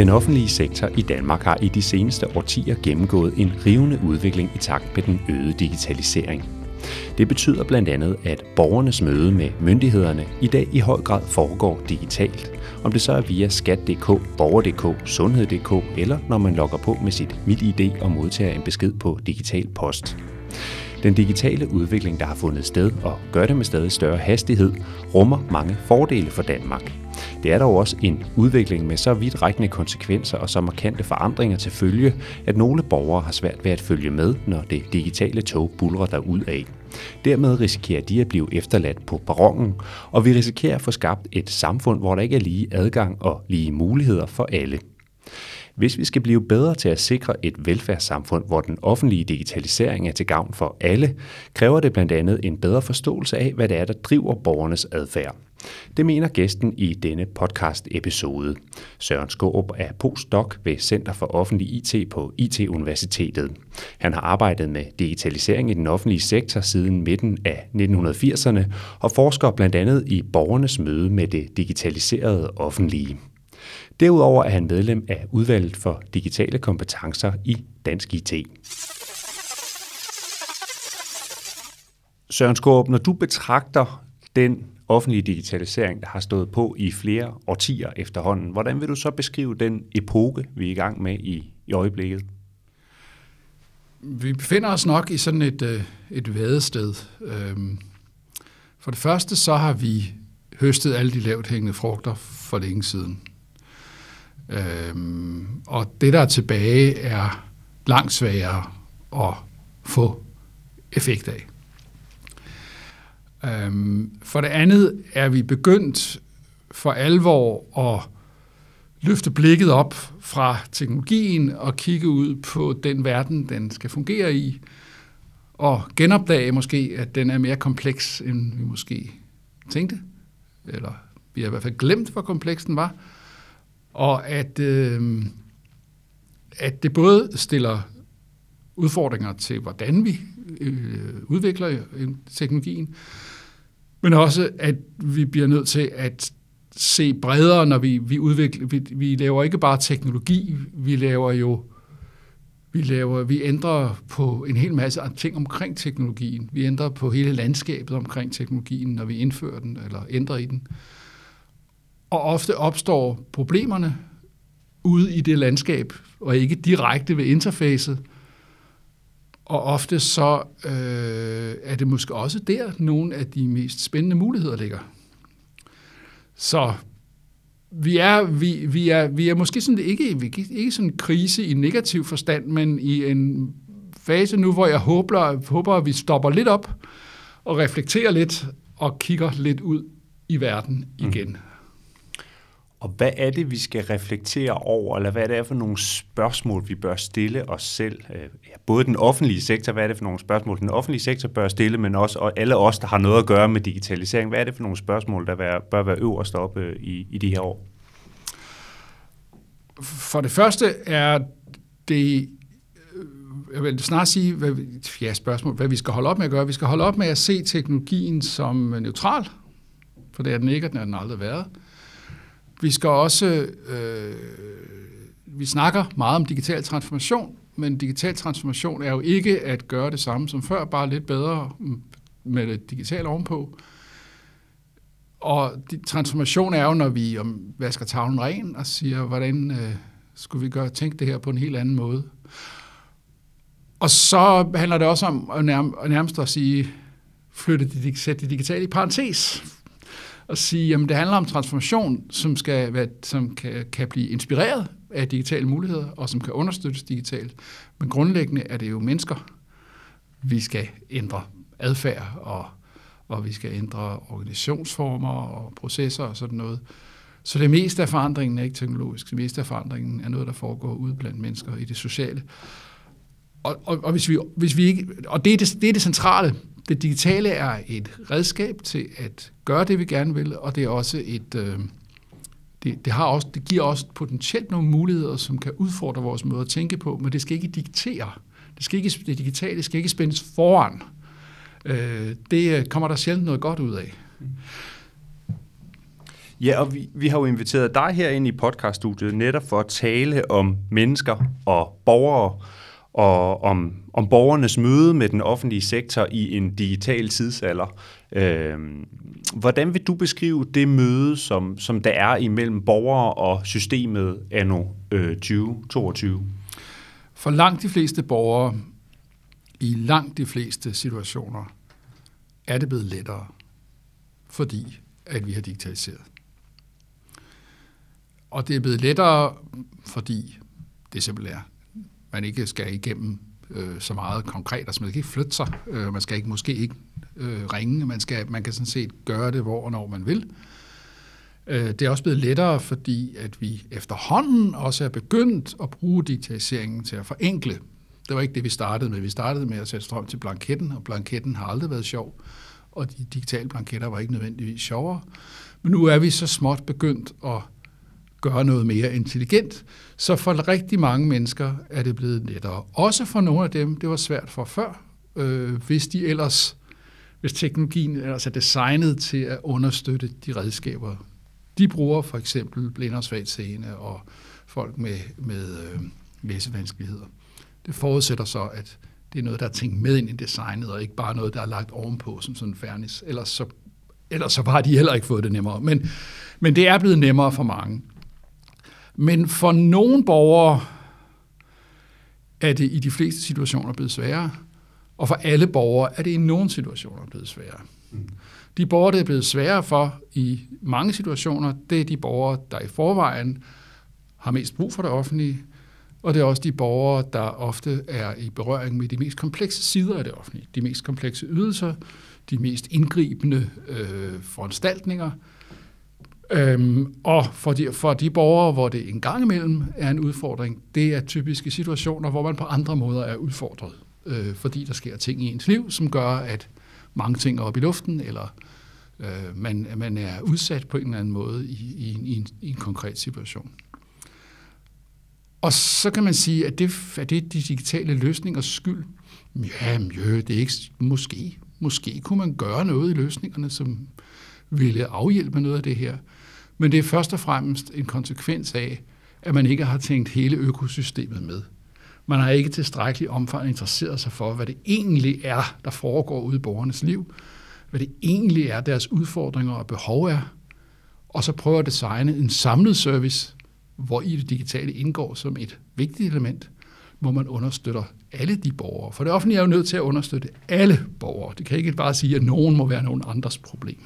Den offentlige sektor i Danmark har i de seneste årtier gennemgået en rivende udvikling i takt med den øgede digitalisering. Det betyder blandt andet, at borgernes møde med myndighederne i dag i høj grad foregår digitalt. Om det så er via skat.dk, borger.dk, sundhed.dk eller når man logger på med sit MitID og modtager en besked på digital post. Den digitale udvikling, der har fundet sted og gør det med stadig større hastighed, rummer mange fordele for Danmark. Det er dog også en udvikling med så vidtrækkende konsekvenser og så markante forandringer til følge, at nogle borgere har svært ved at følge med, når det digitale tog bulrer ud af. Dermed risikerer de at blive efterladt på perronen, og vi risikerer at få skabt et samfund, hvor der ikke er lige adgang og lige muligheder for alle. Hvis vi skal blive bedre til at sikre et velfærdssamfund, hvor den offentlige digitalisering er til gavn for alle, kræver det blandt andet en bedre forståelse af, hvad det er, der driver borgernes adfærd. Det mener gæsten i denne podcast-episode. Søren Skåb er postdoc ved Center for Offentlig IT på IT-universitetet. Han har arbejdet med digitalisering i den offentlige sektor siden midten af 1980'erne og forsker blandt andet i borgernes møde med det digitaliserede offentlige. Derudover er han medlem af udvalget for digitale kompetencer i Dansk IT. Søren Skårup, når du betragter den offentlige digitalisering, der har stået på i flere årtier efterhånden, hvordan vil du så beskrive den epoke, vi er i gang med i, i øjeblikket? Vi befinder os nok i sådan et, øh, et vadested. Øhm, for det første så har vi høstet alle de lavt hængende frugter for længe siden. Øhm, og det, der er tilbage, er langt sværere at få effekt af. Øhm, for det andet er vi begyndt for alvor at løfte blikket op fra teknologien og kigge ud på den verden, den skal fungere i, og genopdage måske, at den er mere kompleks, end vi måske tænkte, eller vi har i hvert fald glemt, hvor kompleks den var, og at, øh, at det både stiller udfordringer til, hvordan vi øh, udvikler øh, teknologien, men også, at vi bliver nødt til at se bredere, når vi, vi udvikler. Vi, vi laver ikke bare teknologi, vi laver jo vi, laver, vi ændrer på en hel masse ting omkring teknologien. Vi ændrer på hele landskabet omkring teknologien, når vi indfører den eller ændrer i den. Og ofte opstår problemerne ude i det landskab, og ikke direkte ved interfacet. Og ofte så øh, er det måske også der, nogle af de mest spændende muligheder ligger. Så vi er, vi, vi er, vi er måske sådan, ikke, ikke sådan en krise i negativ forstand, men i en fase nu, hvor jeg håber, håber, at vi stopper lidt op og reflekterer lidt og kigger lidt ud i verden igen. Mm. Og hvad er det, vi skal reflektere over, eller hvad er det for nogle spørgsmål, vi bør stille os selv? Øh, ja, både den offentlige sektor, hvad er det for nogle spørgsmål, den offentlige sektor bør stille, men også og alle os, der har noget at gøre med digitalisering. Hvad er det for nogle spørgsmål, der bør være øverst oppe øh, i, i de her år? For det første er det øh, jeg vil snart sige, hvad, ja, spørgsmål, hvad vi skal holde op med at gøre. Vi skal holde op med at se teknologien som neutral, for det er den ikke, og den har den aldrig været. Vi skal også, øh, vi snakker meget om digital transformation, men digital transformation er jo ikke at gøre det samme som før, bare lidt bedre med det digitale ovenpå. Og transformation er jo, når vi om, vasker tavlen ren og siger, hvordan øh, skulle vi gøre, tænke det her på en helt anden måde. Og så handler det også om at nærmest at sige, flytte det, sætte det digitale i parentes, og sige, at det handler om transformation, som, skal være, som kan, kan blive inspireret af digitale muligheder, og som kan understøttes digitalt. Men grundlæggende er det jo mennesker, vi skal ændre adfærd, og, og vi skal ændre organisationsformer og processer og sådan noget. Så det meste af forandringen er ikke teknologisk. Det meste af forandringen er noget, der foregår ude blandt mennesker i det sociale. og, og, og, hvis vi, hvis vi ikke, og det, er det, det er det centrale. Det digitale er et redskab til at gøre det, vi gerne vil, og det er også et... Øh, det, det, har også, det giver også potentielt nogle muligheder, som kan udfordre vores måde at tænke på, men det skal ikke diktere. Det, skal ikke, det digitale skal ikke spændes foran. Øh, det øh, kommer der sjældent noget godt ud af. Mm. Ja, og vi, vi har jo inviteret dig her ind i podcaststudiet netop for at tale om mennesker og borgere, og om, om borgernes møde med den offentlige sektor i en digital tidsalder. Øh, hvordan vil du beskrive det møde, som, som der er imellem borgere og systemet anno øh, 2022? For langt de fleste borgere, i langt de fleste situationer, er det blevet lettere, fordi at vi har digitaliseret. Og det er blevet lettere, fordi det simpelthen er. Man ikke skal igennem øh, så meget konkret, altså man skal ikke flytte sig, øh, man skal ikke måske ikke øh, ringe, man, skal, man kan sådan set gøre det, hvor og når man vil. Øh, det er også blevet lettere, fordi at vi efterhånden også er begyndt at bruge digitaliseringen til at forenkle. Det var ikke det, vi startede med. Vi startede med at sætte strøm til blanketten, og blanketten har aldrig været sjov, og de digitale blanketter var ikke nødvendigvis sjovere. Men nu er vi så småt begyndt at gøre noget mere intelligent. Så for rigtig mange mennesker er det blevet lettere. Også for nogle af dem, det var svært for før, øh, hvis de ellers, hvis teknologien ellers er designet til at understøtte de redskaber, de bruger, for eksempel blinde og svagt seende og folk med, med øh, læsevanskeligheder. Det forudsætter så, at det er noget, der er tænkt med ind i designet, og ikke bare noget, der er lagt ovenpå som sådan en fernis. Ellers så, ellers så har de heller ikke fået det nemmere. Men, men det er blevet nemmere for mange. Men for nogle borgere er det i de fleste situationer blevet sværere, og for alle borgere er det i nogle situationer blevet sværere. Mm. De borgere, det er blevet sværere for i mange situationer, det er de borgere, der i forvejen har mest brug for det offentlige, og det er også de borgere, der ofte er i berøring med de mest komplekse sider af det offentlige. De mest komplekse ydelser, de mest indgribende øh, foranstaltninger, Øhm, og for de, for de borgere, hvor det en gang imellem er en udfordring, det er typiske situationer, hvor man på andre måder er udfordret, øh, fordi der sker ting i ens liv, som gør, at mange ting er oppe i luften, eller øh, man, man er udsat på en eller anden måde i, i, en, i, en, i en konkret situation. Og så kan man sige, at det er det de digitale løsningers skyld. Ja, jo, det er ikke måske. Måske kunne man gøre noget i løsningerne, som ville afhjælpe noget af det her. Men det er først og fremmest en konsekvens af, at man ikke har tænkt hele økosystemet med. Man har ikke tilstrækkeligt omfang interesseret sig for, hvad det egentlig er, der foregår ude i borgernes liv, hvad det egentlig er, deres udfordringer og behov er, og så prøver at designe en samlet service, hvor i det digitale indgår som et vigtigt element, hvor man understøtter alle de borgere. For det offentlige er jo nødt til at understøtte alle borgere. Det kan ikke bare sige, at nogen må være nogen andres problem.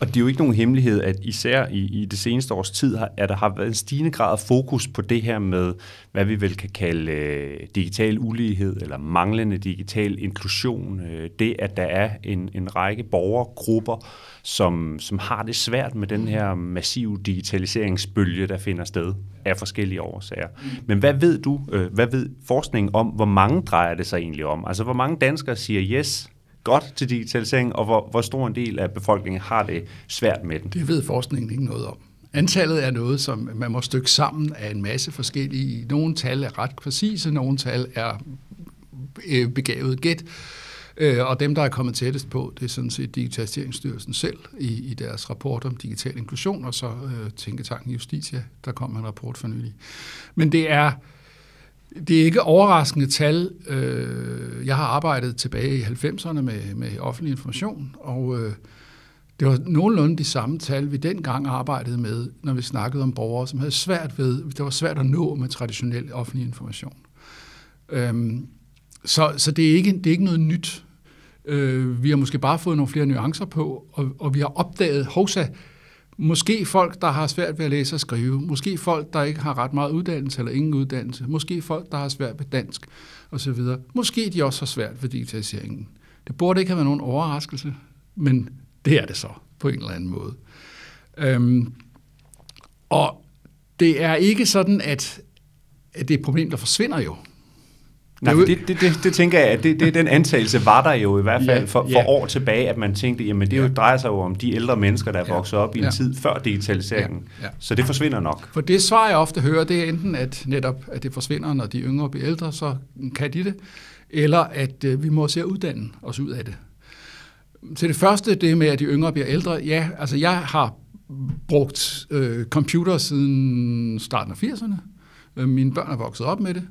Og det er jo ikke nogen hemmelighed, at især i, i det seneste års tid, har, at der har været en stigende grad af fokus på det her med, hvad vi vel kan kalde øh, digital ulighed eller manglende digital inklusion. Øh, det, at der er en, en række borgergrupper, som, som har det svært med den her massive digitaliseringsbølge, der finder sted af forskellige årsager. Men hvad ved du, øh, hvad ved forskningen om, hvor mange drejer det sig egentlig om? Altså, hvor mange danskere siger yes, godt til digitalisering, og hvor, hvor stor en del af befolkningen har det svært med den? Det ved forskningen ikke noget om. Antallet er noget, som man må stykke sammen af en masse forskellige. Nogle tal er ret præcise, nogle tal er øh, begavet gæt. Øh, og dem, der er kommet tættest på, det er sådan set Digitaliseringsstyrelsen selv i, i deres rapport om digital inklusion, og så øh, Tænketanken Justitia, der kom en rapport for nylig. Men det er, det er ikke overraskende tal. Øh, jeg har arbejdet tilbage i 90'erne med, med offentlig information, og øh, det var nogenlunde de samme tal, vi dengang arbejdede med, når vi snakkede om borgere, som havde svært ved, det var svært at nå med traditionel offentlig information. Øhm, så så det, er ikke, det er ikke noget nyt. Øh, vi har måske bare fået nogle flere nuancer på, og, og vi har opdaget, hovsa, Måske folk, der har svært ved at læse og skrive. Måske folk, der ikke har ret meget uddannelse eller ingen uddannelse. Måske folk, der har svært ved dansk osv. Måske de også har svært ved digitaliseringen. Det burde ikke have været nogen overraskelse, men det er det så på en eller anden måde. Øhm, og det er ikke sådan, at, at det er et problem, der forsvinder jo. Nej, det, det, det, det tænker jeg, at det, det, den antagelse var der jo i hvert fald Ja, for, for ja. år tilbage, at man tænkte, jamen det jo drejer sig jo om de ældre mennesker, der er Ja. vokset op i en Ja. tid før digitaliseringen. Ja, ja. Så det forsvinder nok. For det svar, jeg ofte hører, det er enten, at netop at det forsvinder, når de yngre bliver ældre, så kan de det, eller at øh, vi må se at uddanne os ud af det. Til det første, det med, at de yngre bliver ældre, ja, altså jeg har brugt øh, computer siden starten af 80'erne. Øh, mine børn er vokset op med det.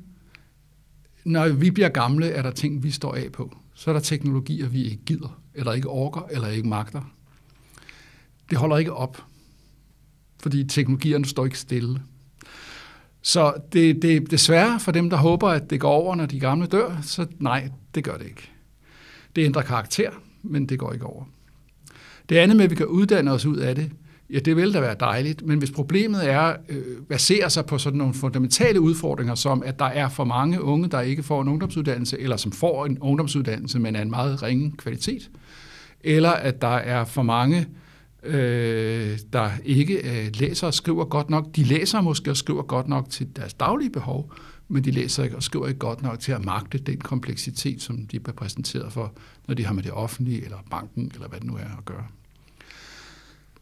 Når vi bliver gamle, er der ting, vi står af på. Så er der teknologier, vi ikke gider, eller ikke orker, eller ikke magter. Det holder ikke op fordi teknologierne står ikke stille. Så det, det desværre for dem, der håber, at det går over, når de gamle dør, så nej, det gør det ikke. Det ændrer karakter, men det går ikke over. Det andet med, at vi kan uddanne os ud af det, ja, det vil da være dejligt, men hvis problemet er, øh, baserer sig på sådan nogle fundamentale udfordringer, som at der er for mange unge, der ikke får en ungdomsuddannelse, eller som får en ungdomsuddannelse, men af en meget ringe kvalitet, eller at der er for mange, øh, der ikke øh, læser og skriver godt nok. De læser måske og skriver godt nok til deres daglige behov, men de læser ikke og skriver ikke godt nok til at magte den kompleksitet, som de bliver præsenteret for, når de har med det offentlige, eller banken, eller hvad det nu er at gøre.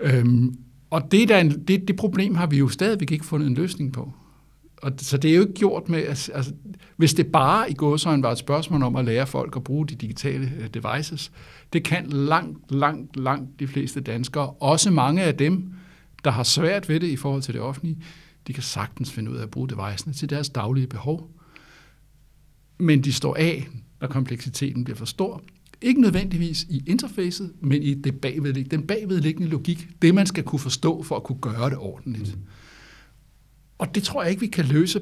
Øhm, og det, der en, det, det problem har vi jo stadigvæk ikke fundet en løsning på. Og, så det er jo ikke gjort med, altså, altså, hvis det bare i gåsøjne var et spørgsmål om at lære folk at bruge de digitale øh, devices, det kan langt, langt, langt de fleste danskere, også mange af dem, der har svært ved det i forhold til det offentlige, de kan sagtens finde ud af at bruge devicene til deres daglige behov. Men de står af, når kompleksiteten bliver for stor. Ikke nødvendigvis i interfacet, men i det bagvedliggende, den bagvedliggende logik. Det, man skal kunne forstå for at kunne gøre det ordentligt. Mm. Og det tror jeg ikke, vi kan løse.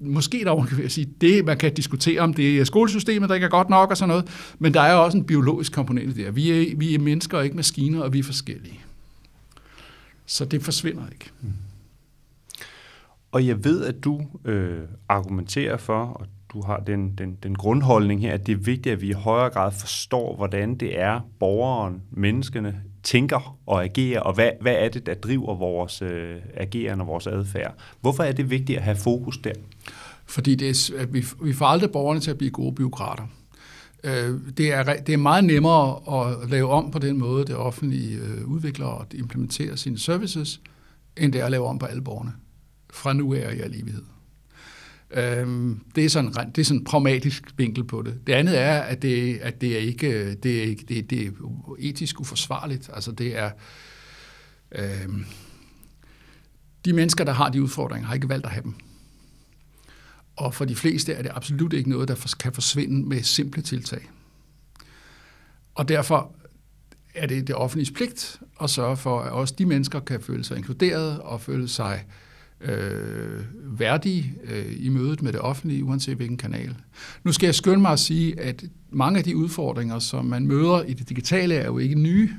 Måske dog kan jeg sige, det man kan diskutere, om det er skolesystemet, der ikke er godt nok og sådan noget, men der er jo også en biologisk komponent der. Vi er, vi er mennesker og ikke maskiner, og vi er forskellige. Så det forsvinder ikke. Mm. Og jeg ved, at du øh, argumenterer for, og du har den, den, den grundholdning her, at det er vigtigt, at vi i højere grad forstår, hvordan det er, borgeren, menneskene, tænker og agerer, og hvad, hvad er det, der driver vores øh, ageren og vores adfærd. Hvorfor er det vigtigt at have fokus der? Fordi det er, at vi, vi får aldrig borgerne til at blive gode byråkrater. Øh, det, er, det er meget nemmere at lave om på den måde, det offentlige øh, udvikler og implementerer sine services, end det er at lave om på alle borgerne. Fra nu af og i al evighed. Øhm, det, er sådan, det er sådan en pragmatisk vinkel på det. Det andet er, at det, at det er ikke øh, det er, ikke, det, det er etisk uforsvarligt. Altså det er øhm, de mennesker, der har de udfordringer, har ikke valgt at have dem. Og for de fleste er det absolut ikke noget, der kan forsvinde med simple tiltag. Og derfor er det det offentlige pligt at sørge for, at også de mennesker kan føle sig inkluderet og føle sig øh, Øh, værdige øh, i mødet med det offentlige, uanset hvilken kanal. Nu skal jeg skynde mig at sige, at mange af de udfordringer, som man møder i det digitale, er jo ikke nye.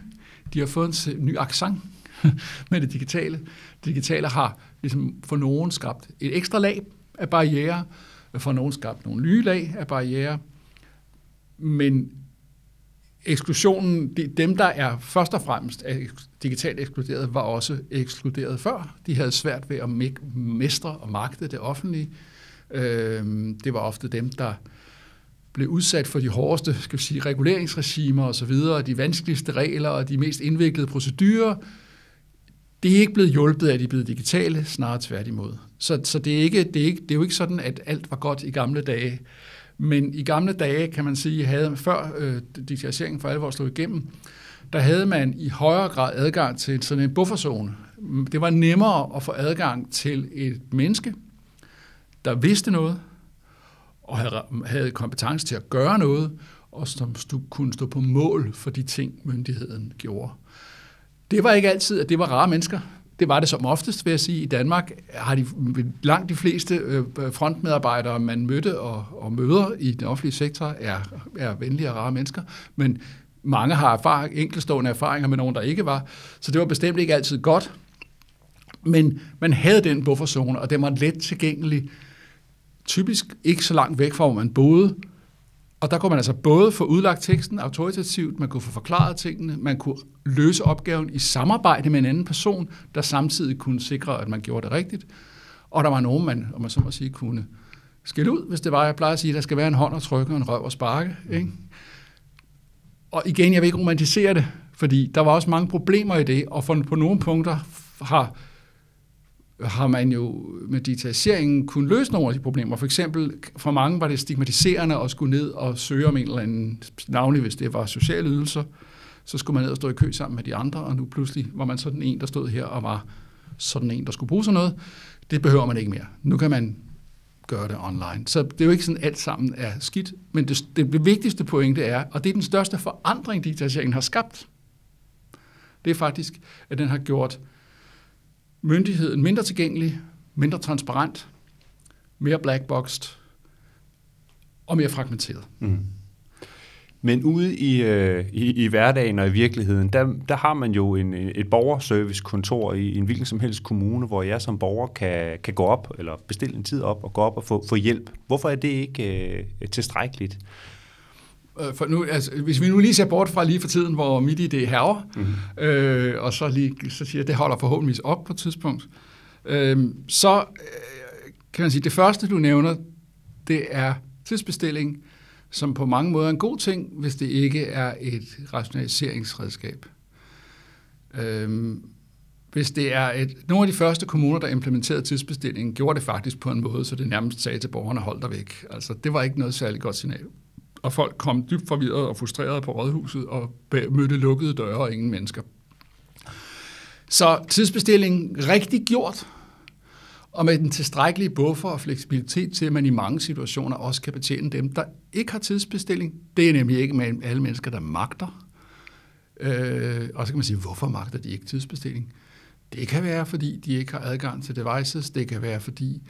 De har fået en ny accent med det digitale. Det digitale har ligesom for nogen skabt et ekstra lag af barriere, for nogen skabt nogle nye lag af barriere, men eksklusionen, de, dem der er først og fremmest digitalt ekskluderet, var også ekskluderet før. De havde svært ved at mestre og magte det offentlige. Øh, det var ofte dem, der blev udsat for de hårdeste skal vi sige, reguleringsregimer osv., de vanskeligste regler og de mest indviklede procedurer. Det er ikke blevet hjulpet af, at de er blevet digitale, snarere tværtimod. Så, så det, er ikke, det, er ikke, det er jo ikke sådan, at alt var godt i gamle dage. Men i gamle dage, kan man sige, havde før øh, digitaliseringen for alvor slog igennem, der havde man i højere grad adgang til sådan en bufferzone. Det var nemmere at få adgang til et menneske, der vidste noget, og havde, havde kompetence til at gøre noget, og som stod, kunne stå på mål for de ting, myndigheden gjorde. Det var ikke altid, at det var rare mennesker. Det var det som oftest, vil jeg sige. I Danmark har de langt de fleste øh, frontmedarbejdere, man mødte og, og møder i den offentlige sektor, er, er venlige og rare mennesker. Men mange har erfaring, enkelstående erfaringer med nogen, der ikke var. Så det var bestemt ikke altid godt. Men man havde den bufferzone, og den var let tilgængelig. Typisk ikke så langt væk fra, hvor man boede. Og der kunne man altså både få udlagt teksten autoritativt, man kunne få forklaret tingene, man kunne løse opgaven i samarbejde med en anden person, der samtidig kunne sikre, at man gjorde det rigtigt. Og der var nogen, man, om man så må sige, kunne skille ud, hvis det var, jeg plejer at sige, at der skal være en hånd at trykke og en røv at sparke. Ikke? Og igen, jeg vil ikke romantisere det, fordi der var også mange problemer i det, og for, på nogle punkter har, har man jo med digitaliseringen kunne løse nogle af de problemer. For eksempel, for mange var det stigmatiserende at skulle ned og søge om en eller anden, navnlig hvis det var sociale ydelser, så skulle man ned og stå i kø sammen med de andre, og nu pludselig var man sådan en, der stod her og var sådan en, der skulle bruge sådan noget. Det behøver man ikke mere. Nu kan man gøre det online. Så det er jo ikke sådan, alt sammen er skidt, men det, det, det vigtigste pointe er, og det er den største forandring, digitaliseringen har skabt, det er faktisk, at den har gjort myndigheden mindre tilgængelig, mindre transparent, mere blackboxed og mere fragmenteret. Mm. Men ude i, øh, i, i hverdagen og i virkeligheden, der, der har man jo en, et borgerservicekontor i, i en hvilken som helst kommune, hvor jeg som borger kan, kan gå op, eller bestille en tid op og gå op og få, få hjælp. Hvorfor er det ikke øh, tilstrækkeligt? Øh, for nu, altså, hvis vi nu lige ser bort fra lige for tiden, hvor mit idé herrer, mm-hmm. øh, og så, lige, så siger at det holder forhåbentlig op på et tidspunkt, øh, så øh, kan man sige, det første, du nævner, det er tidsbestilling, som på mange måder er en god ting, hvis det ikke er et rationaliseringsredskab. Øh, hvis det er et, nogle af de første kommuner, der implementerede tidsbestillingen, gjorde det faktisk på en måde, så det nærmest sagde til borgerne, hold dig væk. Altså, det var ikke noget særligt godt signal og folk kom dybt forvirret og frustreret på rådhuset og mødte lukkede døre og ingen mennesker. Så tidsbestilling rigtig gjort, og med den tilstrækkelige buffer og fleksibilitet til, at man i mange situationer også kan betjene dem, der ikke har tidsbestilling. Det er nemlig ikke med alle mennesker, der magter. Øh, og så kan man sige, hvorfor magter de ikke tidsbestilling? Det kan være, fordi de ikke har adgang til devices. Det kan være, fordi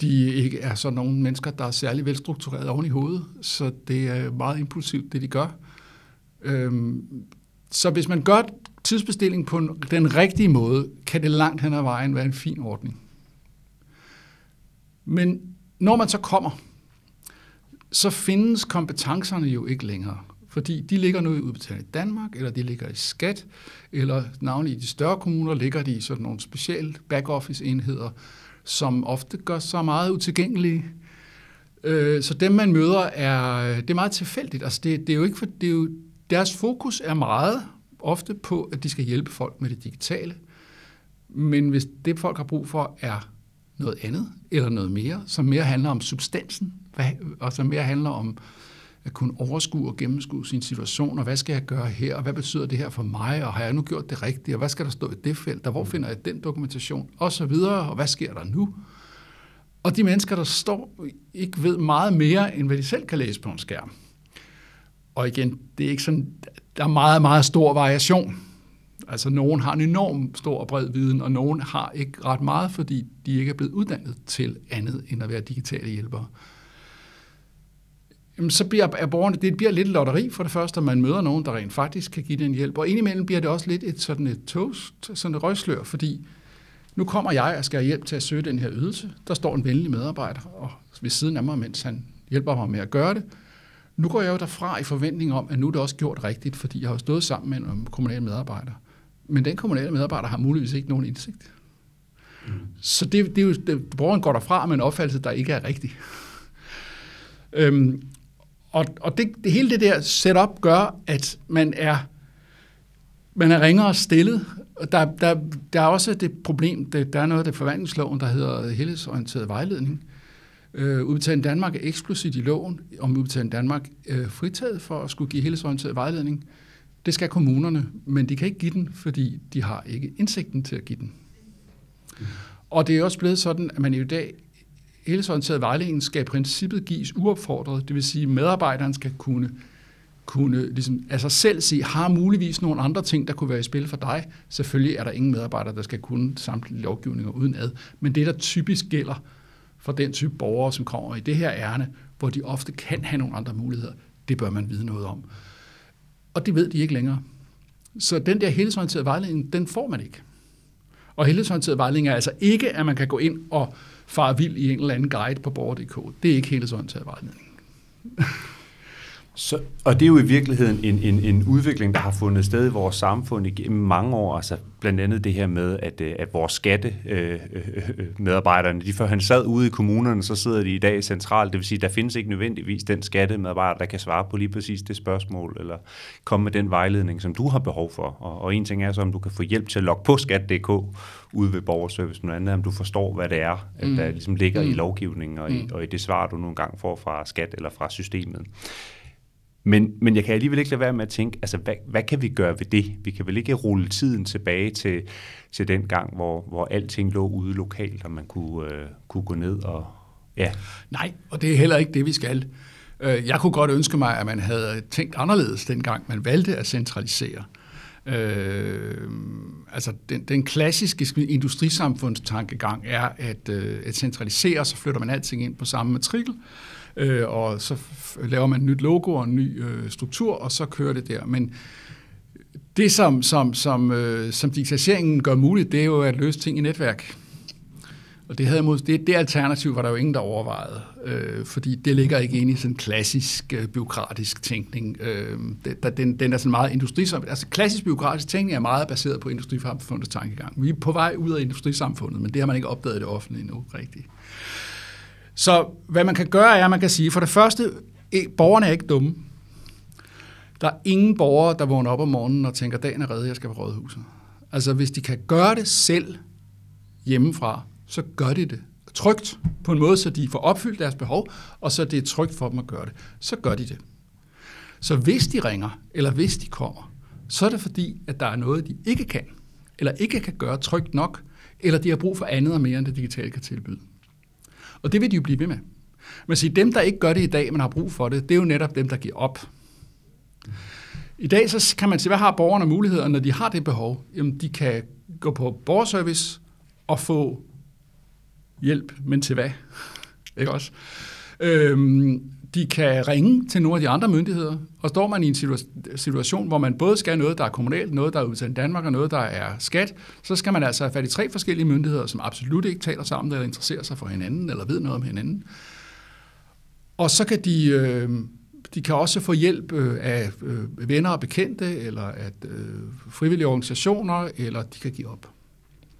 de ikke er sådan nogle mennesker, der er særlig velstruktureret oven i hovedet, så det er meget impulsivt, det de gør. Øhm, så hvis man gør tidsbestilling på den rigtige måde, kan det langt hen ad vejen være en fin ordning. Men når man så kommer, så findes kompetencerne jo ikke længere. Fordi de ligger nu i udbetaling i Danmark, eller de ligger i skat, eller navnlig i de større kommuner ligger de i sådan nogle specielle back-office-enheder, som ofte gør sig meget utilgængelige. Øh, så dem, man møder, er, det er meget tilfældigt. Altså det, det er jo ikke for, det er jo, deres fokus er meget ofte på, at de skal hjælpe folk med det digitale. Men hvis det, folk har brug for, er noget andet eller noget mere, som mere handler om substansen, og som mere handler om at kunne overskue og gennemskue sin situation, og hvad skal jeg gøre her, og hvad betyder det her for mig, og har jeg nu gjort det rigtigt, og hvad skal der stå i det felt, og hvor finder jeg den dokumentation, og så videre, og hvad sker der nu? Og de mennesker, der står, ikke ved meget mere, end hvad de selv kan læse på en skærm. Og igen, det er ikke sådan, der er meget, meget stor variation. Altså, nogen har en enorm stor og bred viden, og nogen har ikke ret meget, fordi de ikke er blevet uddannet til andet end at være digitale hjælpere jamen, så bliver er borgerne, det bliver lidt lotteri for det første, at man møder nogen, der rent faktisk kan give den hjælp. Og indimellem bliver det også lidt et sådan et toast, sådan et røgslør, fordi nu kommer jeg og skal have hjælp til at søge den her ydelse. Der står en venlig medarbejder og ved siden af mig, mens han hjælper mig med at gøre det. Nu går jeg jo derfra i forventning om, at nu er det også gjort rigtigt, fordi jeg har stået sammen med en kommunal medarbejder. Men den kommunale medarbejder har muligvis ikke nogen indsigt. Mm. Så det, det er jo, det, borgeren går derfra med en opfattelse, der ikke er rigtig. øhm, og, og det, det hele det der setup gør, at man er, man er ringere stillet. Der, der, der er også det problem, det, der er noget af det forvandlingsloven, der hedder helhedsorienteret vejledning. Øh, Udbetaling Danmark er eksplicit i loven om Udbetaling Danmark øh, fritaget for at skulle give helhedsorienteret vejledning. Det skal kommunerne, men de kan ikke give den, fordi de har ikke indsigten til at give den. Og det er også blevet sådan, at man i dag helhedsorienteret vejledning skal i princippet gives uopfordret, det vil sige, at medarbejderen skal kunne, kunne ligesom af sig selv sige, har muligvis nogle andre ting, der kunne være i spil for dig. Selvfølgelig er der ingen medarbejder, der skal kunne samtlige lovgivninger uden ad, men det, der typisk gælder for den type borgere, som kommer i det her ærne, hvor de ofte kan have nogle andre muligheder, det bør man vide noget om. Og det ved de ikke længere. Så den der helhedsorienterede vejledning, den får man ikke. Og helhedsorienteret vejledning er altså ikke, at man kan gå ind og far vild i en eller anden guide på borger.dk. Det er ikke hele sådan til vejledning. Så, og det er jo i virkeligheden en, en, en udvikling, der har fundet sted i vores samfund igennem mange år. Altså blandt andet det her med, at, øh, at vores skattemedarbejderne, de før han sad ude i kommunerne, så sidder de i dag centralt. Det vil sige, der findes ikke nødvendigvis den skattemedarbejder, der kan svare på lige præcis det spørgsmål, eller komme med den vejledning, som du har behov for. Og, og en ting er så, om du kan få hjælp til at logge på skat.dk ude ved borgerservice, men andet om du forstår, hvad det er, mm. der ligesom ligger mm. i lovgivningen og, mm. i, og i det svar, du nogle gange får fra skat eller fra systemet. Men, men jeg kan alligevel ikke lade være med at tænke, altså hvad, hvad kan vi gøre ved det? Vi kan vel ikke rulle tiden tilbage til, til den gang, hvor, hvor alting lå ude lokalt, og man kunne, øh, kunne gå ned og... Ja. Nej, og det er heller ikke det, vi skal. Øh, jeg kunne godt ønske mig, at man havde tænkt anderledes dengang, man valgte at centralisere. Øh, altså den, den klassiske industrisamfundstankegang er at, øh, at centralisere, så flytter man alting ind på samme matrikel, øh, øh, og så laver man et nyt logo og en ny øh, struktur, og så kører det der. Men det, som, som, som, øh, som digitaliseringen gør muligt, det er jo at løse ting i netværk. Og det, havde, det, det alternativ var der jo ingen, der overvejede, øh, fordi det ligger ikke inde i sådan en klassisk øh, byråkratisk tænkning. Øh, det, den, den er sådan meget industrisom. Altså klassisk byråkratisk tænkning er meget baseret på industrisamfundets tankegang. Vi er på vej ud af industrisamfundet, men det har man ikke opdaget i det offentlige endnu rigtigt. Så hvad man kan gøre, er, at man kan sige, for det første, eh, borgerne er ikke dumme. Der er ingen borgere, der vågner op om morgenen og tænker, dagen er reddet, jeg skal på rådhuset. Altså, hvis de kan gøre det selv hjemmefra, så gør de det trygt på en måde, så de får opfyldt deres behov, og så det er trygt for dem at gøre det. Så gør de det. Så hvis de ringer, eller hvis de kommer, så er det fordi, at der er noget, de ikke kan, eller ikke kan gøre trygt nok, eller de har brug for andet og mere, end det digitale kan tilbyde. Og det vil de jo blive ved med. Men sige, dem, der ikke gør det i dag, men har brug for det, det er jo netop dem, der giver op. I dag så kan man se, hvad har borgerne muligheder, når de har det behov? Jamen, de kan gå på borgerservice og få hjælp, men til hvad? Ikke også? Øhm, de kan ringe til nogle af de andre myndigheder, og står man i en situation, hvor man både skal noget, der er kommunalt, noget, der er udsendt Danmark, og noget, der er skat, så skal man altså have fat i tre forskellige myndigheder, som absolut ikke taler sammen, eller interesserer sig for hinanden, eller ved noget om hinanden. Og så kan de, øh, de kan også få hjælp øh, af øh, venner og bekendte, eller af øh, frivillige organisationer, eller de kan give op.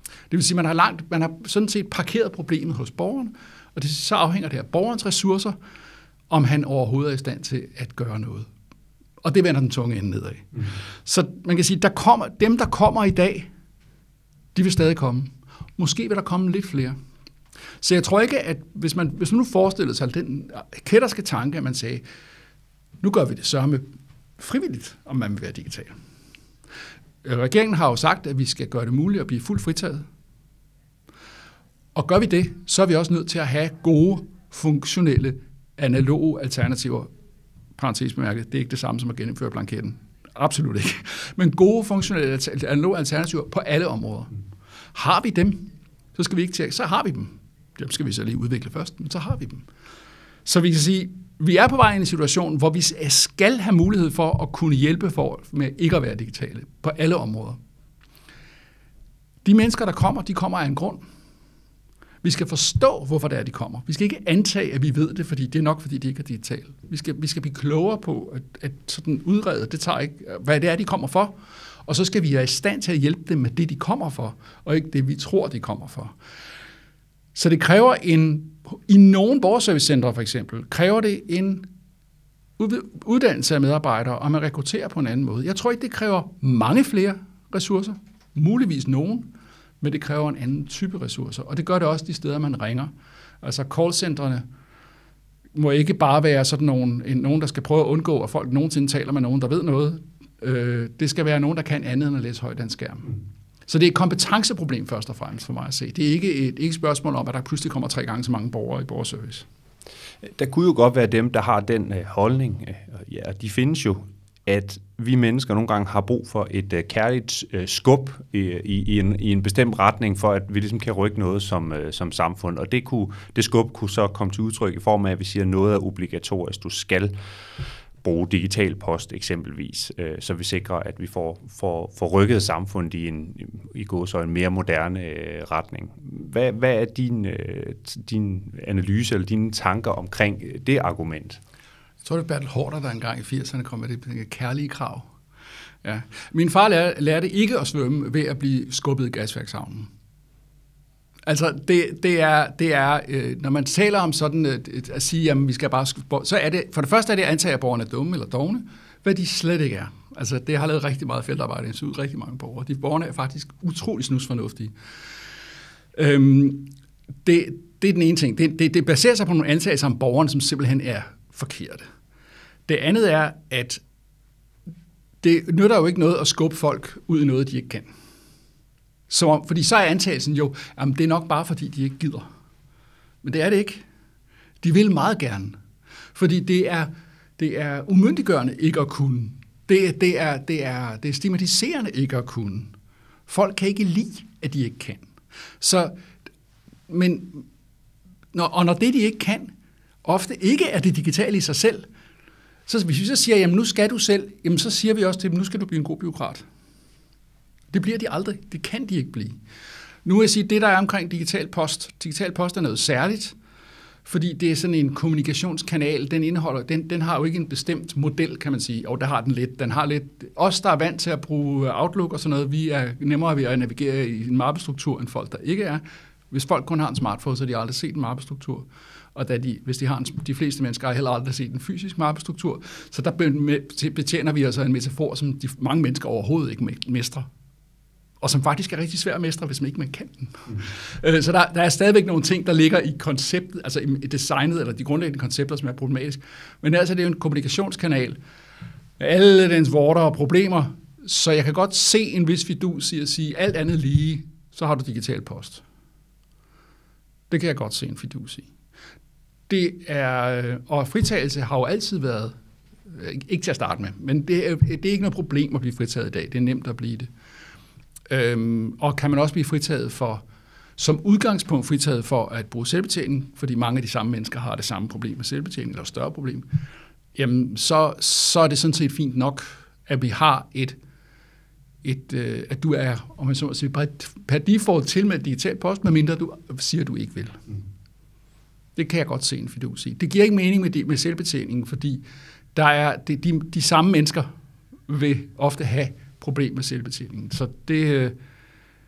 Det vil sige, man har, langt, man har sådan set parkeret problemet hos borgeren, og det, så afhænger det af borgerens ressourcer, om han overhovedet er i stand til at gøre noget. Og det vender den tunge ende nedad. Mm. Så man kan sige, der kommer, dem, der kommer i dag, de vil stadig komme. Måske vil der komme lidt flere. Så jeg tror ikke, at hvis man, hvis man nu forestillede sig den kætterske tanke, at man sagde, nu gør vi det med frivilligt, om man vil være digital. Regeringen har jo sagt, at vi skal gøre det muligt at blive fuldt fritaget. Og gør vi det, så er vi også nødt til at have gode, funktionelle analoge alternativer, parentes bemærket, det er ikke det samme som at genindføre blanketten. Absolut ikke. Men gode funktionelle analoge alternativer på alle områder. Har vi dem, så skal vi ikke tjekke, så har vi dem. Dem skal vi så lige udvikle først, men så har vi dem. Så vi kan sige, vi er på vej i en situation, hvor vi skal have mulighed for at kunne hjælpe folk med ikke at være digitale på alle områder. De mennesker, der kommer, de kommer af en grund. Vi skal forstå, hvorfor det er, de kommer. Vi skal ikke antage, at vi ved det, fordi det er nok, fordi de ikke er digitale. Vi skal, vi skal blive klogere på at, at sådan udrede, det tager ikke, hvad det er, de kommer for. Og så skal vi være i stand til at hjælpe dem med det, de kommer for, og ikke det, vi tror, de kommer for. Så det kræver en, i nogle borgerservicecentre for eksempel, kræver det en uddannelse af medarbejdere, og man rekrutterer på en anden måde. Jeg tror ikke, det kræver mange flere ressourcer, muligvis nogen, men det kræver en anden type ressourcer. Og det gør det også de steder, man ringer. Altså callcentrene må ikke bare være sådan nogen, en, nogen, der skal prøve at undgå, at folk nogensinde taler med nogen, der ved noget. Øh, det skal være nogen, der kan andet end at læse højt af en skærm. Så det er et kompetenceproblem først og fremmest for mig at se. Det er ikke et, ikke et spørgsmål om, at der pludselig kommer tre gange så mange borgere i borgerservice. Der kunne jo godt være dem, der har den øh, holdning, øh, ja, de findes jo at vi mennesker nogle gange har brug for et øh, kærligt øh, skub i, i, i, en, i en bestemt retning, for at vi ligesom kan rykke noget som, øh, som samfund. Og det, kunne, det skub kunne så komme til udtryk i form af, at vi siger, at noget er obligatorisk. Du skal bruge digital post eksempelvis, øh, så vi sikrer, at vi får, får, får rykket samfundet i en, i går så en mere moderne øh, retning. Hvad, hvad er din, øh, din analyse eller dine tanker omkring øh, det argument? Jeg tror, det var Bertel Hårder, der engang i 80'erne kom med det kærlige krav. Ja. Min far lærte, lærte ikke at svømme ved at blive skubbet i gasværkshavnen. Altså, det, det er, det er øh, når man taler om sådan øh, at sige, at vi skal bare... Så er det, for det første er det antaget, at borgerne er dumme eller dogne, hvad de slet ikke er. Altså, det har lavet rigtig meget feltarbejde i ud rigtig mange borgere. De borgerne er faktisk utrolig snusfornuftige. Øhm, det, det er den ene ting. Det, det, det baserer sig på nogle antagelser om borgerne, som simpelthen er forkerte. Det andet er, at det nytter jo ikke noget at skubbe folk ud i noget, de ikke kan. Så, fordi så er antagelsen jo, at det er nok bare fordi, de ikke gider. Men det er det ikke. De vil meget gerne. Fordi det er, det er umyndiggørende ikke at kunne. Det, det, er, det, er, det er stigmatiserende ikke at kunne. Folk kan ikke lide, at de ikke kan. Så, men, når, og når det, de ikke kan, ofte ikke er det digitale i sig selv, så hvis vi så siger, jamen nu skal du selv, jamen så siger vi også til dem, nu skal du blive en god byråkrat. Det bliver de aldrig. Det kan de ikke blive. Nu vil jeg sige, det der er omkring digital post, digital post er noget særligt, fordi det er sådan en kommunikationskanal, den indeholder, den, den har jo ikke en bestemt model, kan man sige, og der har den lidt. Den har lidt, os der er vant til at bruge øh, Outlook og sådan noget, vi er nemmere ved at navigere i en mappestruktur, end folk, der ikke er. Hvis folk kun har en smartphone, så har de aldrig set en mappestruktur. Og da de, hvis de har en, de fleste mennesker har heller aldrig set en fysisk mappestruktur, så der betjener vi altså en metafor, som de mange mennesker overhovedet ikke mestrer og som faktisk er rigtig svær at mestre, hvis man ikke man kan den. Mm. Så der, der er stadigvæk nogle ting, der ligger i konceptet, altså i designet, eller de grundlæggende koncepter, som er problematiske. Men altså, det er jo en kommunikationskanal med alle dens vorter og problemer, så jeg kan godt se en vis fidus i at sige, alt andet lige, så har du digital post. Det kan jeg godt se en fidus i. Det er, øh, og fritagelse har jo altid været, øh, ikke til at starte med, men det er, det er ikke noget problem at blive fritaget i dag. Det er nemt at blive det. Øhm, og kan man også blive fritaget for, som udgangspunkt fritaget for at bruge selvbetjening, fordi mange af de samme mennesker har det samme problem med selvbetjening, eller større problem, jamen så, så er det sådan set fint nok, at vi har et, et øh, at du er, om man så må sige, per default til med digital post, medmindre du siger, at du ikke vil. Mm. Det kan jeg godt se en fidus i. Det giver ikke mening med, det, med selvbetjeningen, fordi der er de, de, de samme mennesker vil ofte have problemer med selvbetjeningen. Så det, øh,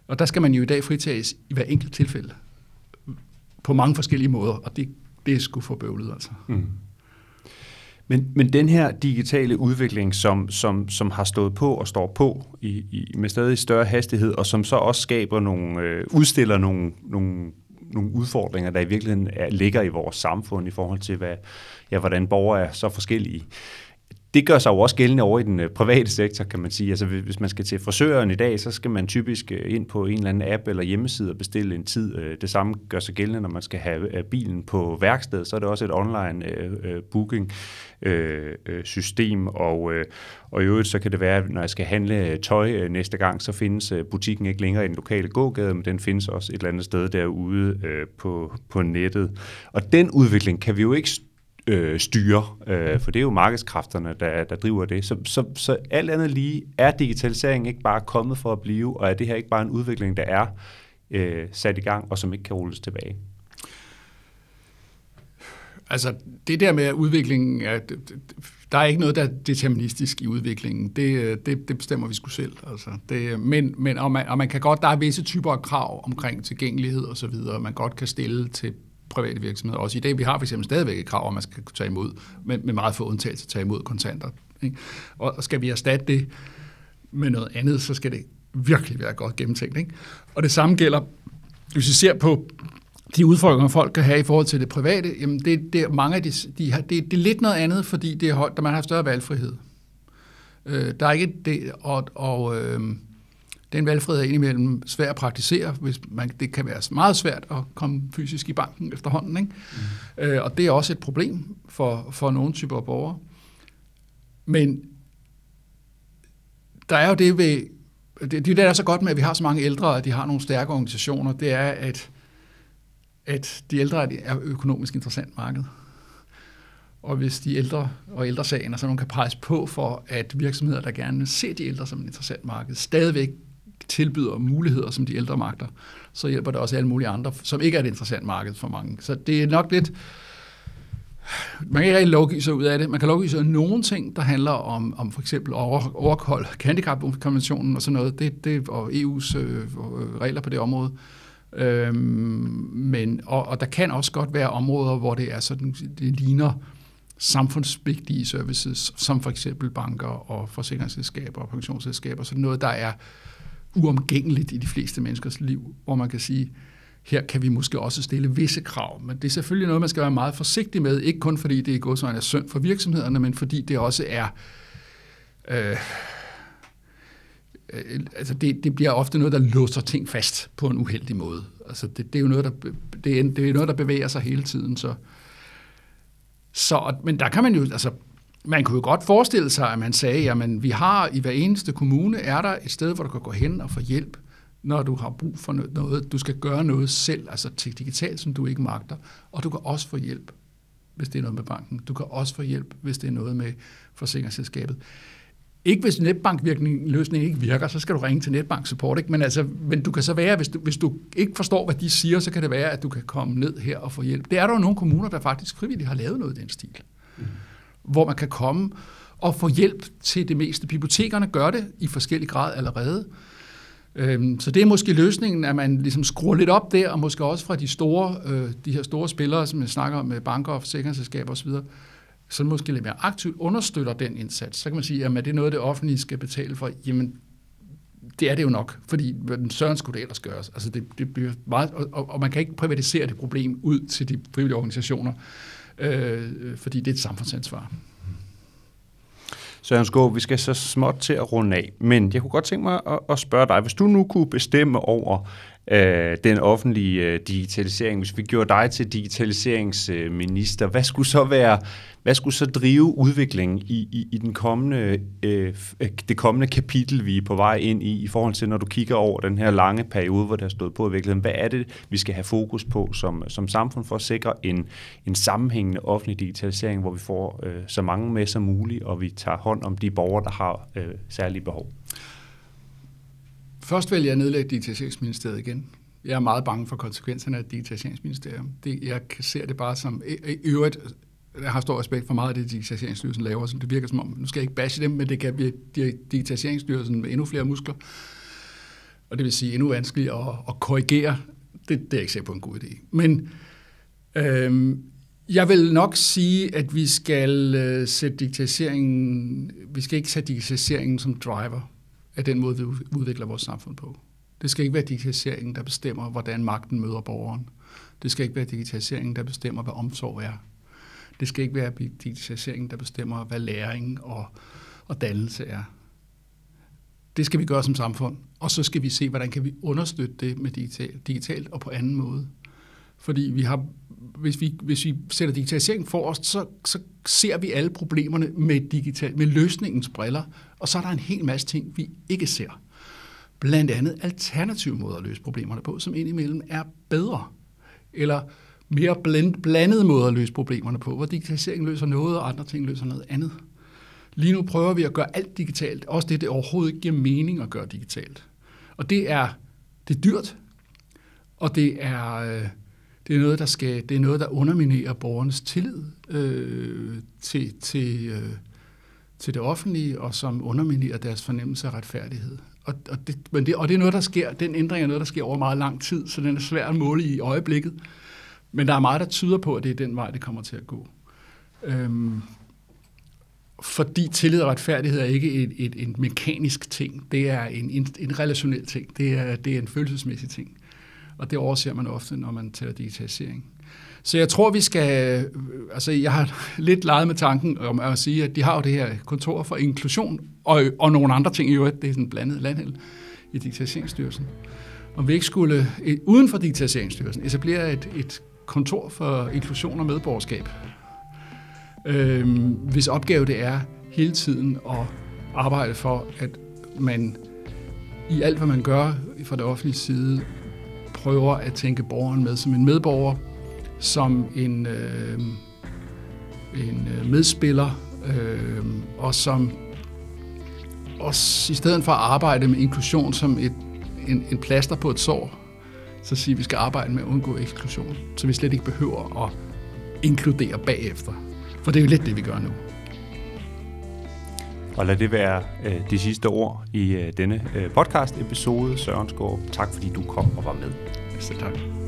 og der skal man jo i dag fritages i hver enkelt tilfælde på mange forskellige måder, og det, det er sgu for bøvlet altså. Mm. Men, men den her digitale udvikling, som, som, som har stået på og står på i, i, med stadig større hastighed, og som så også skaber nogle, øh, udstiller nogle, nogle, nogle udfordringer, der i virkeligheden er, ligger i vores samfund i forhold til, hvad, ja, hvordan borgere er så forskellige det gør sig jo også gældende over i den øh, private sektor, kan man sige. Altså hvis man skal til frisøren i dag, så skal man typisk øh, ind på en eller anden app eller hjemmeside og bestille en tid. Øh, det samme gør sig gældende, når man skal have bilen på værksted, så er det også et online booking system, og, og i øvrigt så kan det være, når jeg skal handle tøj næste gang, så findes butikken ikke længere i den lokale gågade, men den findes også et eller andet sted derude på, på nettet. Og den udvikling kan vi jo ikke øh, styre, øh, for det er jo markedskræfterne, der, der driver det. Så, så, så alt andet lige er digitalisering ikke bare kommet for at blive, og er det her ikke bare en udvikling, der er øh, sat i gang, og som ikke kan rulles tilbage? Altså, det der med udviklingen, er, der er ikke noget, der er deterministisk i udviklingen. Det, det, det bestemmer vi sgu selv. Altså, det, men, men og, man, og man kan godt, der er visse typer af krav omkring tilgængelighed og så videre, man godt kan stille til private virksomheder. Også i dag, vi har for eksempel stadigvæk et krav, om man skal kunne tage imod, men med meget få undtagelser, tage imod kontanter. Ikke? Og skal vi erstatte det med noget andet, så skal det virkelig være godt gennemtænkt. Ikke? Og det samme gælder, hvis vi ser på de udfordringer, folk kan have i forhold til det private, jamen det, det, mange af de, de har, det, det er lidt noget andet, fordi det er højt, man har større valgfrihed. Øh, der er ikke det, og, og øh, den valgfrihed er indimellem svær at praktisere. Hvis man, det kan være meget svært at komme fysisk i banken efterhånden. Ikke? Mm. Øh, og det er også et problem for, for nogle typer af borgere. Men der er jo det ved... Det, det der er så godt med, at vi har så mange ældre, at de har nogle stærke organisationer, det er, at, at de ældre er økonomisk interessant marked. Og hvis de ældre og ældresagen, så nogen kan presse på for, at virksomheder, der gerne ser de ældre som en interessant marked, stadigvæk tilbyder muligheder, som de ældre magter, så hjælper det også alle mulige andre, som ikke er et interessant marked for mange. Så det er nok lidt... man kan ikke rigtig lovgive sig ud af det. Man kan lovgive sig af nogle ting, der handler om, om for eksempel overhold handicapkonventionen og sådan noget, det, det, og EU's øh, øh, regler på det område. Øhm, men, og, og der kan også godt være områder, hvor det er sådan, det ligner samfundsvigtige services, som for eksempel banker og forsikringsselskaber og pensionsselskaber, sådan noget, der er uomgængeligt i de fleste menneskers liv, hvor man kan sige, her kan vi måske også stille visse krav, men det er selvfølgelig noget, man skal være meget forsigtig med, ikke kun fordi det er gået sådan er synd for virksomhederne, men fordi det også er øh, øh, altså det, det bliver ofte noget, der låser ting fast på en uheldig måde. Altså det, det er jo noget, der, det er, det er noget, der bevæger sig hele tiden. Så, så, men der kan man jo, altså man kunne jo godt forestille sig, at man sagde, jamen vi har i hver eneste kommune, er der et sted, hvor du kan gå hen og få hjælp, når du har brug for noget. Du skal gøre noget selv, altså til digitalt, som du ikke magter. Og du kan også få hjælp, hvis det er noget med banken. Du kan også få hjælp, hvis det er noget med forsikringsselskabet. Ikke hvis netbankløsningen ikke virker, så skal du ringe til netbank support. Ikke? Men, altså, men du kan så være, hvis du, hvis du ikke forstår, hvad de siger, så kan det være, at du kan komme ned her og få hjælp. Det er der jo nogle kommuner, der faktisk frivilligt har lavet noget i den stil. Mm. Hvor man kan komme og få hjælp til det meste. Bibliotekerne gør det i forskellig grad allerede. Øhm, så det er måske løsningen, at man ligesom skruer lidt op der, og måske også fra de store, øh, de her store spillere, som jeg snakker om med banker og forsikringsselskaber osv., så måske lidt mere aktivt understøtter den indsats. Så kan man sige, at er det noget, det offentlige skal betale for? Jamen, det er det jo nok, fordi den søren skulle det ellers gøres. Altså det, det bliver meget, og, og man kan ikke privatisere det problem ud til de frivillige organisationer, øh, fordi det er et samfundsansvar. Søren Skåb, vi skal så småt til at runde af, men jeg kunne godt tænke mig at, at spørge dig, hvis du nu kunne bestemme over øh, den offentlige øh, digitalisering, hvis vi gjorde dig til digitaliseringsminister, hvad skulle så være hvad skulle så drive udviklingen i, i, i den kommende, øh, øh det kommende kapitel, vi er på vej ind i, i forhold til, når du kigger over den her lange periode, hvor der har stået på i virkeligheden? Hvad er det, vi skal have fokus på som, som samfund for at sikre en, en sammenhængende offentlig digitalisering, hvor vi får øh, så mange med som muligt, og vi tager hånd om de borgere, der har øh, særlige behov? Først vil jeg nedlægge Digitaliseringsministeriet igen. Jeg er meget bange for konsekvenserne af Digitaliseringsministeriet. Det, jeg ser det bare som... I, øvrigt jeg har stor respekt for meget af det, Digitaliseringsstyrelsen laver, så det virker som om, nu skal jeg ikke bashe dem, men det kan blive Digitaliseringsstyrelsen med endnu flere muskler, og det vil sige endnu vanskeligere at, at korrigere. Det, det er jeg ikke sikker på en god idé. Men øhm, jeg vil nok sige, at vi skal øh, sætte digitaliseringen, vi skal ikke sætte digitaliseringen som driver af den måde, vi udvikler vores samfund på. Det skal ikke være digitaliseringen, der bestemmer, hvordan magten møder borgeren. Det skal ikke være digitaliseringen, der bestemmer, hvad omsorg er. Det skal ikke være digitaliseringen, der bestemmer, hvad læring og, og dannelse er. Det skal vi gøre som samfund, og så skal vi se, hvordan kan vi understøtte det med digital, digitalt og på anden måde. Fordi vi har, hvis, vi, hvis vi sætter digitalisering for os, så, så ser vi alle problemerne med, digital, med løsningens briller, og så er der en hel masse ting, vi ikke ser. Blandt andet alternative måder at løse problemerne på, som indimellem er bedre. Eller mere bland, blandede måder at løse problemerne på, hvor digitalisering løser noget, og andre ting løser noget andet. Lige nu prøver vi at gøre alt digitalt, også det, det overhovedet ikke giver mening at gøre digitalt. Og det er, det er dyrt, og det er, øh, det er noget, der skal, det er noget, der underminerer borgernes tillid øh, til, til, øh, til det offentlige, og som underminerer deres fornemmelse af retfærdighed. Og, og, det, men det, og det er noget, der sker, den ændring er noget, der sker over meget lang tid, så den er svær at måle i øjeblikket. Men der er meget, der tyder på, at det er den vej, det kommer til at gå. Øhm, fordi tillid og retfærdighed er ikke et, et, en mekanisk ting. Det er en, en, en relationel ting. Det er, det er en følelsesmæssig ting. Og det overser man ofte, når man taler digitalisering. Så jeg tror, vi skal... Altså, jeg har lidt leget med tanken om at sige, at de har jo det her kontor for inklusion, og, og nogle andre ting i øvrigt. Det er sådan blandet landhæld i Digitaliseringsstyrelsen. Om vi ikke skulle, uden for Digitaliseringsstyrelsen, etablere et, et kontor for inklusion og medborgerskab, Øhm, hvis opgave det er hele tiden at arbejde for, at man i alt, hvad man gør fra det offentlige side, prøver at tænke borgeren med som en medborger, som en, øh, en øh, medspiller, øh, og som også i stedet for at arbejde med inklusion som et, en, en plaster på et sår, så sige, at vi skal arbejde med at undgå eksklusion. Så vi slet ikke behøver at inkludere bagefter. For det er jo lidt det, vi gør nu. Og lad det være øh, de sidste ord i øh, denne øh, podcast-episode. Søren Skåb, tak fordi du kom og var med. Så tak.